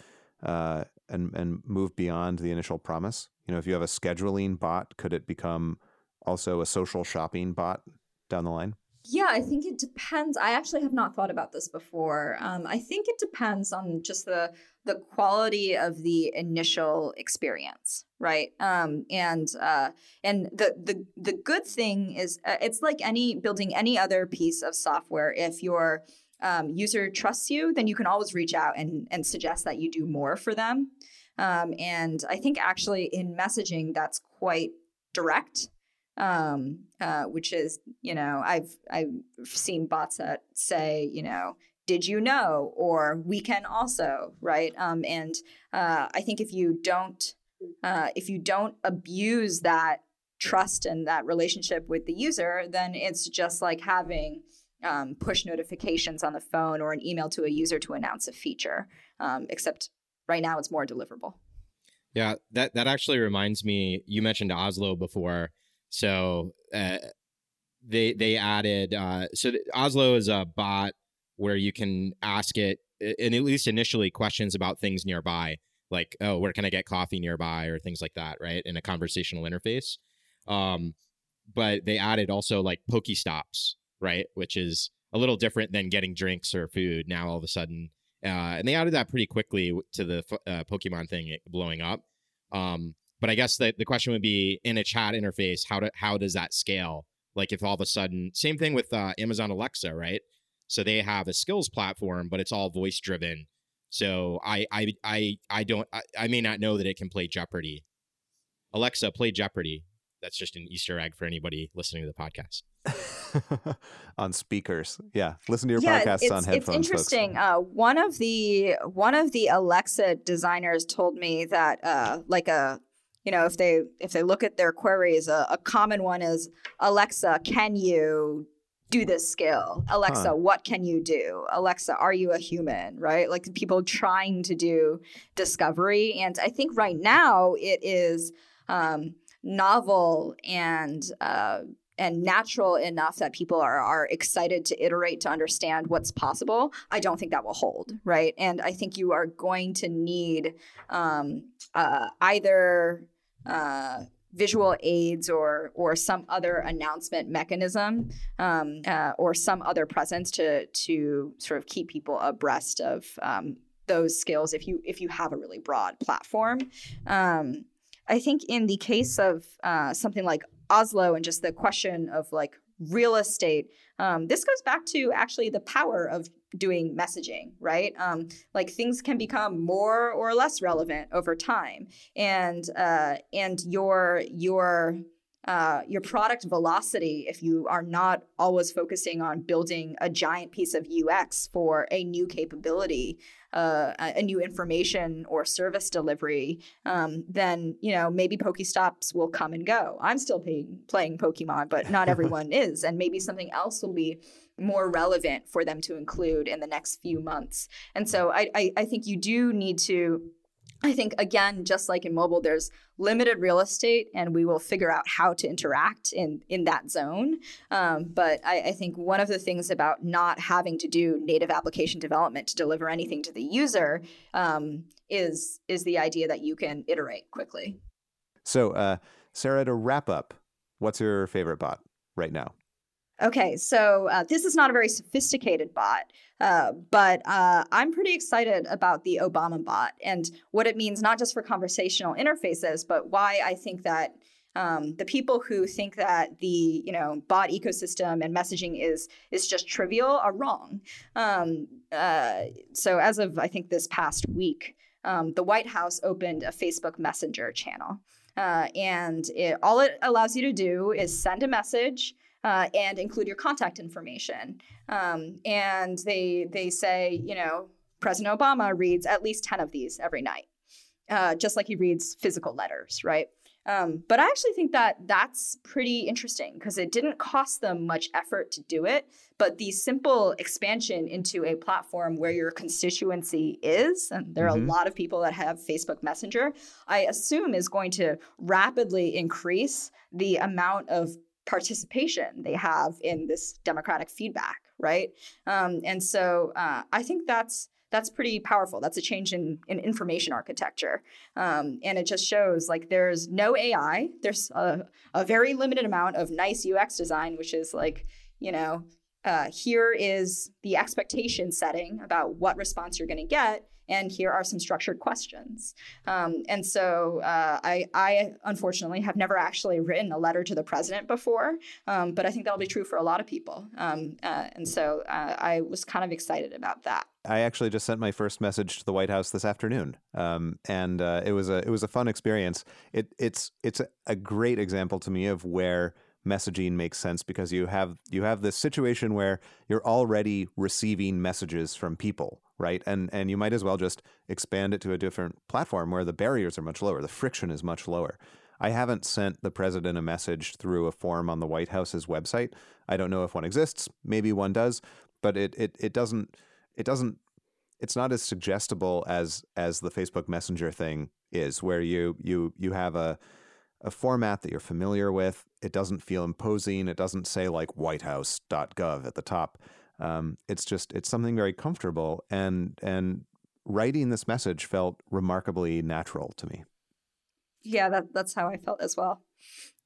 uh, and and move beyond the initial promise? You know, if you have a scheduling bot, could it become also a social shopping bot down the line? Yeah, I think it depends. I actually have not thought about this before. Um, I think it depends on just the the quality of the initial experience, right? Um, and uh, and the the the good thing is uh, it's like any building any other piece of software. If your um, user trusts you, then you can always reach out and and suggest that you do more for them. Um, and I think actually in messaging, that's quite direct um, uh, which is you know I've I've seen bots that say you know did you know? or we can also right? Um, and uh, I think if you don't uh, if you don't abuse that trust and that relationship with the user then it's just like having um, push notifications on the phone or an email to a user to announce a feature um, except right now it's more deliverable. Yeah that that actually reminds me you mentioned Ozlo before so uh, they they added uh, so Ozlo is a bot where you can ask it, and at least initially, questions about things nearby, like oh, where can I get coffee nearby, or things like that, right? In a conversational interface. Um, but they added also like Pokestops, right, which is a little different than getting drinks or food. Now all of a sudden, uh, and they added that pretty quickly to the uh, Pokemon thing blowing up. Um, but I guess the, the question would be in a chat interface, how do, how does that scale? Like if all of a sudden, same thing with uh, Amazon Alexa, right? So they have a skills platform, but it's all voice driven. So I I I I don't I, I may not know that it can play Jeopardy. Alexa, play Jeopardy. That's just an Easter egg for anybody listening to the podcast. on speakers, yeah. Listen to your yeah, podcasts on headphones. It's interesting. Uh, one of the one of the Alexa designers told me that uh, like a you know if they if they look at their queries a, a common one is alexa can you do this skill? Alexa huh. what can you do? Alexa are you a human? Right? Like people trying to do discovery. And i think right now it is um, novel and uh, and natural enough that people are are excited to iterate to understand what's possible. I don't think that will hold right? And i think you are going to need um, uh, either uh, visual aids or or some other announcement mechanism um, uh, or some other presence to to sort of keep people abreast of um, those skills if you if you have a really broad platform. Um, I think in the case of uh, something like Ozlo and just the question of like real estate, um, this goes back to actually the power of doing messaging, right? Um, like things can become more or less relevant over time, and uh, and your your uh, your product velocity, if you are not always focusing on building a giant piece of UX for a new capability, uh, a new information or service delivery, um, then you know maybe Pokestops will come and go. I'm still paying, playing Pokemon, but not everyone is, and maybe something else will be more relevant for them to include in the next few months. And so I, I, I think you do need to I think again, just like in mobile, there's limited real estate, and we will figure out how to interact in in that zone. Um, but I, I, think one of the things about not having to do native application development to deliver anything to the user um, is is the idea that you can iterate quickly. So, uh, Sarah, to wrap up, what's your favorite bot right now? Okay, so uh, this is not a very sophisticated bot, uh, but uh, I'm pretty excited about the Obama bot and what it means, not just for conversational interfaces, but why I think that um, the people who think that the you know bot ecosystem and messaging is is just trivial are wrong. Um, uh, so as of I think this past week, um, the White House opened a Facebook Messenger channel, uh, and it, all it allows you to do is send a message. Uh, and include your contact information. Um, and they they say, you know, President Obama reads at least ten of these every night, uh, just like he reads physical letters, right? Um, but I actually think that that's pretty interesting because it didn't cost them much effort to do it. But the simple expansion into a platform where your constituency is, and there are mm-hmm. a lot of people that have Facebook Messenger, I assume is going to rapidly increase the amount of participation they have in this democratic feedback, right? Um, and so uh, I think that's that's pretty powerful. That's a change in, in information architecture. Um, and it just shows like there's no AI, there's a, a, very limited amount of nice UX design, which is like, you know, uh, here is the expectation setting about what response you're going to get and here are some structured questions. Um, and so uh, I, I, unfortunately have never actually written a letter to the president before, um, but I think that'll be true for a lot of people. Um, uh, and so uh, I was kind of excited about that. I actually just sent my first message to the White House this afternoon, um, and uh, it was a it was a fun experience. It it's it's a great example to me of where messaging makes sense because you have you have this situation where you're already receiving messages from people right? And and you might as well just expand it to a different platform where the barriers are much lower, the friction is much lower. I haven't sent the president a message through a form on the White House's website. I don't know if one exists. Maybe one does, but it it it doesn't it doesn't it's not as suggestible as as the Facebook Messenger thing is, where you you you have a a format that you're familiar with. It doesn't feel imposing. It doesn't say like whitehouse.gov at the top. Um, it's just it's something very comfortable, and and writing this message felt remarkably natural to me. Yeah, that, that's how I felt as well.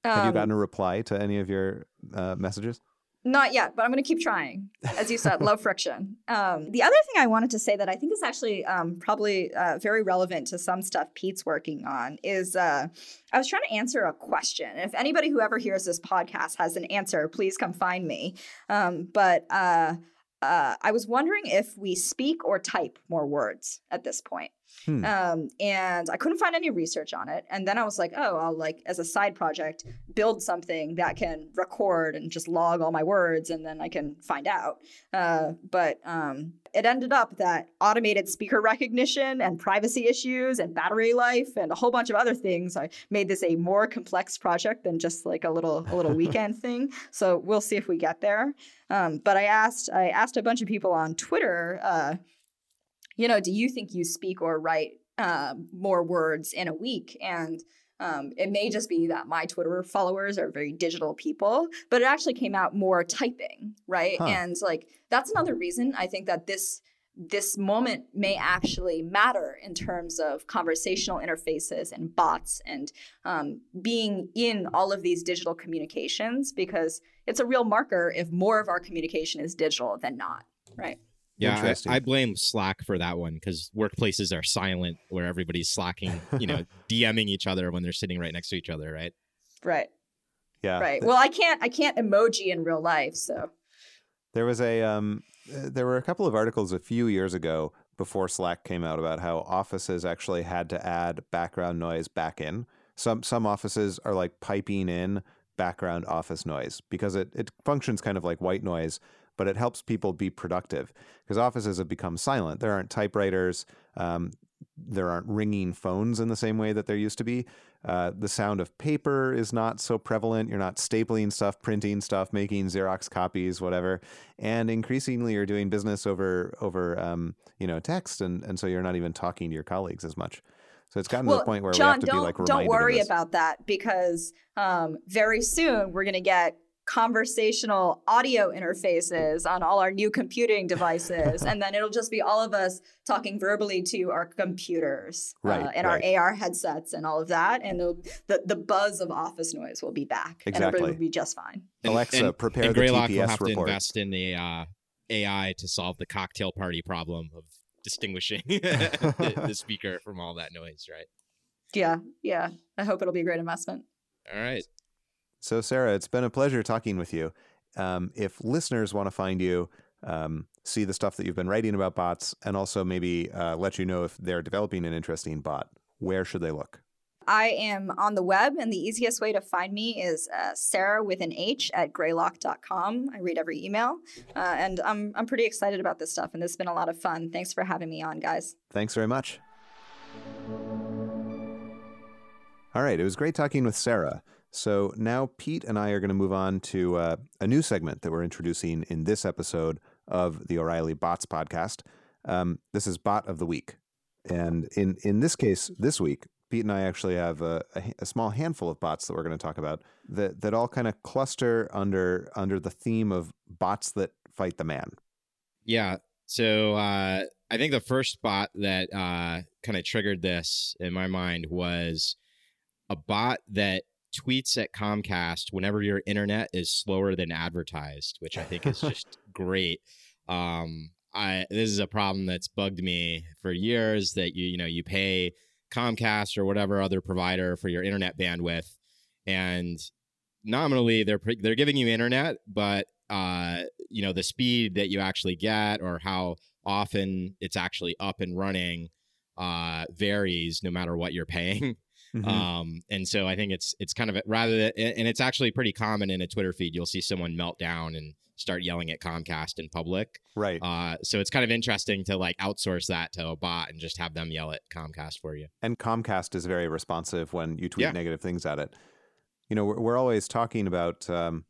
Um, Have you gotten a um, reply to any of your uh, messages? Not yet, but I'm going to keep trying. As you said, low friction. Um, the other thing I wanted to say that I think is actually um, probably uh, very relevant to some stuff Pete's working on is uh, I was trying to answer a question. If anybody who ever hears this podcast has an answer, please come find me. Um, but uh, uh I was wondering if we speak or type more words at this point. Hmm. Um, and I couldn't find any research on it. And then I was like, oh, I'll like as a side project build something that can record and just log all my words, and then I can find out. Uh, but um, it ended up that automated speaker recognition and privacy issues and battery life and a whole bunch of other things. I made this a more complex project than just like a little a little weekend thing. So we'll see if we get there. Um, but I asked I asked a bunch of people on Twitter. Uh, you know, do you think you speak or write uh, more words in a week? And um, it may just be that my Twitter followers are very digital people, but it actually came out more typing, right? Huh. And like that's another reason I think that this this moment may actually matter in terms of conversational interfaces and bots and um, being in all of these digital communications because it's a real marker if more of our communication is digital than not, right? Yeah, I, I, blame Slack for that one because workplaces are silent where everybody's slacking, you know, DMing each other when they're sitting right next to each other, right? Right. Yeah. Right. Well, I can't I can't emoji in real life, so. There was a um uh, there were a couple of articles a few years ago before Slack came out about how offices actually had to add background noise back in. Some some offices are like piping in background office noise because it, it functions kind of like white noise but it helps people be productive because offices have become silent. There aren't typewriters. Um, there aren't ringing phones in the same way that there used to be. Uh, the sound of paper is not so prevalent. You're not stapling stuff, printing stuff, making Xerox copies, whatever. And increasingly, you're doing business over over um, you know text, and and so you're not even talking to your colleagues as much. So it's gotten well, to the point where Jon, we have to be like don't worry about that because um, very soon we're going to get conversational audio interfaces on all our new computing devices. and then it'll just be all of us talking verbally to our computers uh, right, uh, and right. our AR headsets and all of that. And the, the buzz of office noise will be back. Exactly. And everybody will be just fine. Alexa, and, prepare and the Greylock TPS will have report. to invest in the uh, AI to solve the cocktail party problem of distinguishing the, the speaker from all that noise, right? Yeah, yeah. I hope it'll be a great investment. All right. So, Sarah, it's been a pleasure talking with you. Um, if listeners want to find you, um, see the stuff that you've been writing about bots, and also maybe uh, let you know if they're developing an interesting bot, where should they look? I am on the web, and the easiest way to find me is uh, Sarah with an H at greylock.com. I read every email, uh, and I'm, I'm pretty excited about this stuff, and this has been a lot of fun. Thanks for having me on, guys. Thanks very much. All right, it was great talking with Sarah. So now Pete and I are going to move on to uh, a new segment that we're introducing in this episode of the O'Reilly Bots podcast. Um, this is Bot of the Week. And in, in this case, this week, Pete and I actually have a, a, a small handful of bots that we're going to talk about that, that all kind of cluster under under the theme of bots that fight the man. Yeah. So uh, I think the first bot that uh, kind of triggered this in my mind was a bot that tweets at Comcast whenever your internet is slower than advertised, which I think is just great. Um, I this is a problem that's bugged me for years that you you know you pay Comcast or whatever other provider for your internet bandwidth, and nominally they're they're giving you internet, but uh, you know the speed that you actually get or how often it's actually up and running uh, varies no matter what you're paying. Mm-hmm. Um, and so I think it's it's kind of rather than, and it's actually pretty common in a Twitter feed. You'll see someone melt down and start yelling at Comcast in public. Right. Uh, so it's kind of interesting to like outsource that to a bot and just have them yell at Comcast for you. And Comcast is very responsive when you tweet Yeah. negative things at it. You know, we're, we're always talking about um,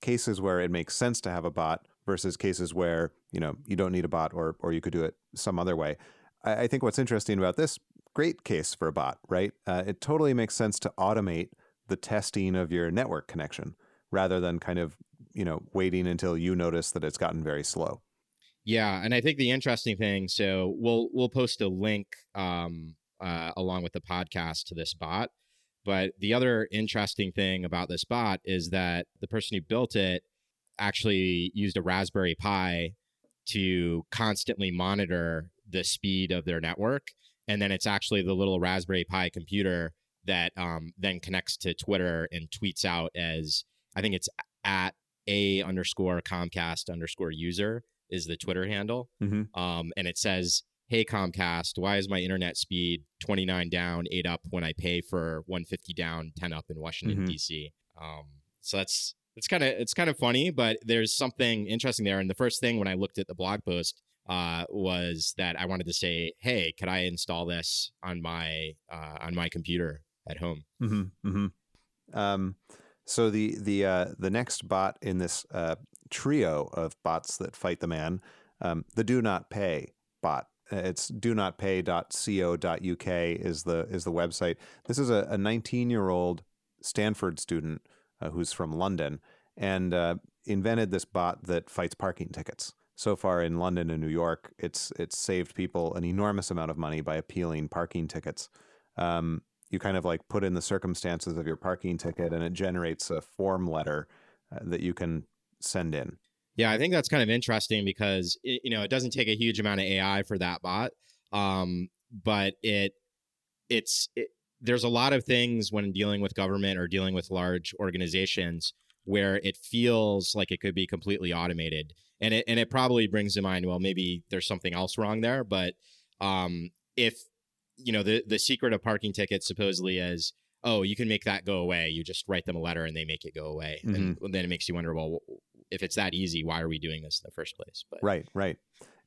cases where it makes sense to have a bot versus cases where you know you don't need a bot or or you could do it some other way. I, I think what's interesting about this great case for a bot, right? Uh, it totally makes sense to automate the testing of your network connection rather than kind of you know waiting until you notice that it's gotten very slow. Yeah, and I think the interesting thing. So we'll we'll post a link um, uh, along with the podcast to this bot. But the other interesting thing about this bot is that the person who built it actually used a Raspberry Pi to constantly monitor the speed of their network, and then it's actually the little Raspberry Pi computer that um, then connects to Twitter and tweets out as I think it's at a underscore Comcast underscore user is the Twitter handle. Mm-hmm. Um, and it says, Hey Comcast, why is my internet speed 29 down, 8 up when I pay for 150 down, 10 up in Washington, Mhm. DC? Um, so that's it's kind of it's kind of funny, but there's something interesting there. And the first thing when I looked at the blog post uh, was that I wanted to say, "Hey, could I install this on my uh, on my computer at home?" Mm-hmm. Mm-hmm. Um, so the the uh, the next bot in this uh, trio of bots that fight the man, um, the do not pay bot. Uh, It's do not pay.co.uk is the is the website. This is a 19 year old Stanford student uh, who's from London and invented this bot that fights parking tickets. So far in London and New York, it's it's saved people an enormous amount of money by appealing parking tickets. Um, you kind of like put in the circumstances of your parking ticket, and it generates a form letter uh, that you can send in. Yeah, I think that's kind of interesting because it, you know it doesn't take a huge amount of AI for that bot, um, but it it's it, there's a lot of things when dealing with government or dealing with large organizations where it feels like it could be completely automated, and it and it probably brings to mind well maybe there's something else wrong there, but um, if you know the the secret of parking tickets supposedly is oh you can make that go away you just write them a letter and they make it go away and then it makes you wonder well if it's that easy why are we doing this in the first place but Right, right.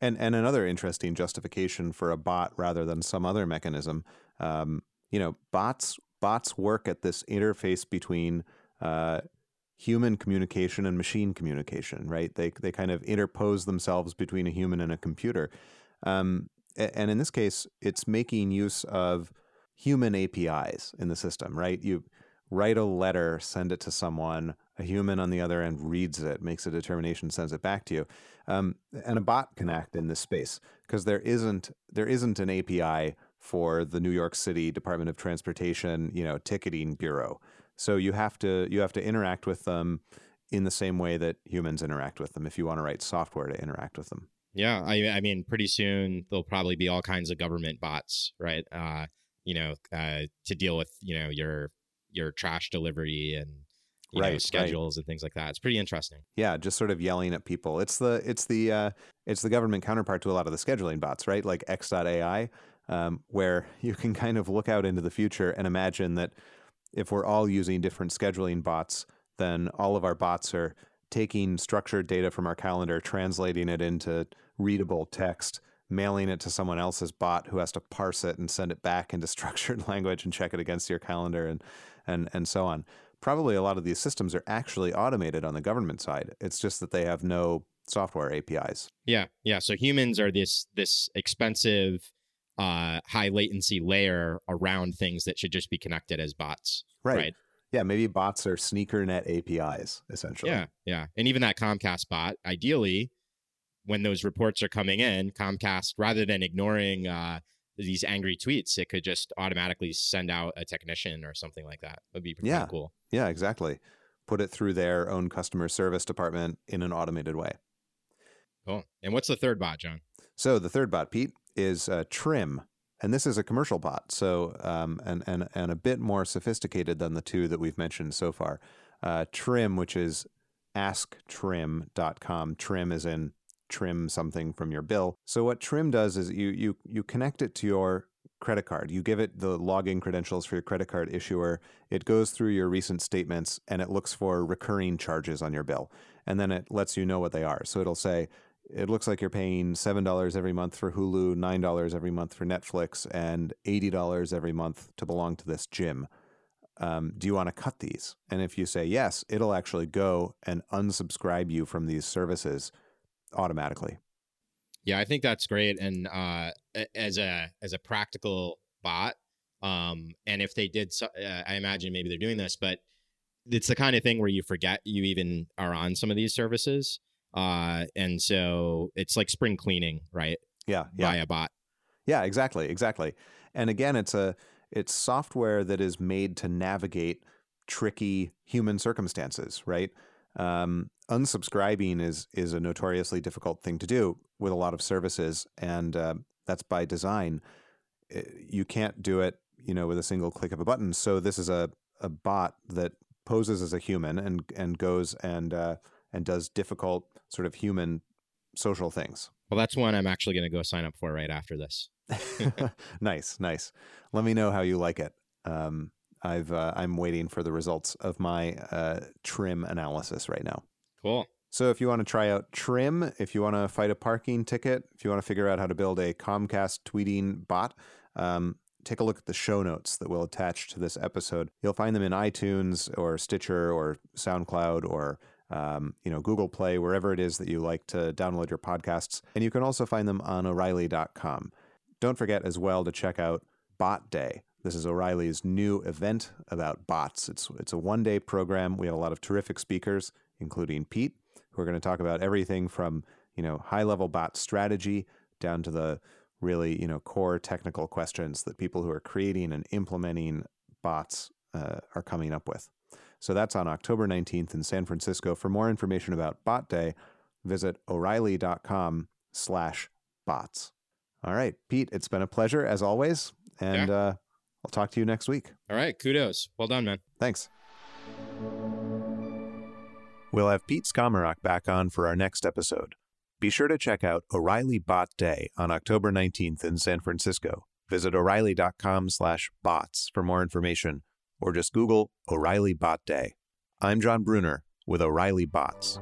And and another interesting justification for a bot rather than some other mechanism. Um, you know, bots bots work at this interface between uh, human communication and machine communication. Right? They they kind of interpose themselves between a human and a computer. Um, and in this case, it's making use of human APIs in the system. Right? You write a letter, send it to someone. a human on the other end reads it, makes a determination, sends it back to you. Um, and a bot can act in this space because there isn't there isn't an API for the New York City Department of Transportation, you know, ticketing bureau. So you have to you have to interact with them in the same way that humans interact with them if you want to write software to interact with them. Yeah, I, I mean, pretty soon there'll probably be all kinds of government bots, right? Uh, you know, uh, to deal with you know your your trash delivery and right, know, schedules right. and things like that. It's pretty interesting. Yeah, just sort of yelling at people. It's the it's the uh, it's the government counterpart to a lot of the scheduling bots, right? Like X.AI, um, where you can kind of look out into the future and imagine that if we're all using different scheduling bots, then all of our bots are taking structured data from our calendar, translating it into readable text, mailing it to someone else's bot who has to parse it and send it back into structured language and check it against your calendar and and and so on probably a lot of these systems are actually automated on the government side. It's just that they have no software APIs. Yeah, yeah. So humans are this this expensive, uh, high latency layer around things that should just be connected as bots. Right. right? Yeah, maybe bots are sneaker net APIs essentially. Yeah, yeah. And even that Comcast bot, ideally, when those reports are coming in, Comcast, rather than ignoring uh, these angry tweets, it could just automatically send out a technician or something like that. Would be pretty yeah. cool. Yeah, exactly. Put it through their own customer service department in an automated way. Cool. And what's the third bot, Jon? So the third bot, Pete, is uh, Trim, and this is a commercial bot. So um, and and and a bit more sophisticated than the two that we've mentioned so far. Uh, Trim, which is asktrim.com. Trim is in trim something from your bill. So what Trim does is you you you connect it to your credit card. You give it the login credentials for your credit card issuer. It goes through your recent statements and it looks for recurring charges on your bill. And then it lets you know what they are. So it'll say it looks like you're paying $7 every month for Hulu, $9 every month for Netflix, and $80 every month to belong to this gym. Um, do you want to cut these? And if you say yes, it'll actually go and unsubscribe you from these services automatically. Yeah, I think that's great. And uh, as a as a practical bot, um, and if they did, uh, I imagine maybe they're doing this, but it's the kind of thing where you forget you even are on some of these services, uh, and so it's like spring cleaning, right? Yeah, yeah. Via bot. Yeah, exactly, exactly. And again, it's a it's software that is made to navigate tricky human circumstances, right? Um, unsubscribing is is a notoriously difficult thing to do with a lot of services, and uh, that's by design. You can't do it, you know, with a single click of a button. So this is a a bot that poses as a human and and goes and uh, and does difficult sort of human social things. Well, that's one I'm actually going to go sign up for right after this. nice, nice. Let me know how you like it. Um, I've uh, I'm waiting for the results of my uh, trim analysis right now. Cool. So if you want to try out Trim, if you want to fight a parking ticket, if you want to figure out how to build a Comcast tweeting bot, um, take a look at the show notes that we'll attach to this episode. You'll find them in iTunes or Stitcher or SoundCloud or um, you know Google Play, wherever it is that you like to download your podcasts. And you can also find them on O'Reilly.com. Don't forget as well to check out Bot Day. This is O'Reilly's new event about bots. It's it's a one day program. We have a lot of terrific speakers including Pete, who are going to talk about everything from, you know, high level bot strategy down to the really, you know, core technical questions that people who are creating and implementing bots uh, are coming up with. So that's on October 19th in San Francisco. For more information about Bot Day, visit o'reilly.com slash bots. All right, Pete, it's been a pleasure as always. And yeah. uh, I'll talk to you next week. All right, kudos. Well done, man. Thanks. We'll have Pete Skomoroch back on for our next episode. Be sure to check out O'Reilly Bot Day on October 19th in San Francisco. Visit o'reilly.com slash bots for more information, or just Google O'Reilly Bot Day. I'm Jon Bruner with O'Reilly Bots.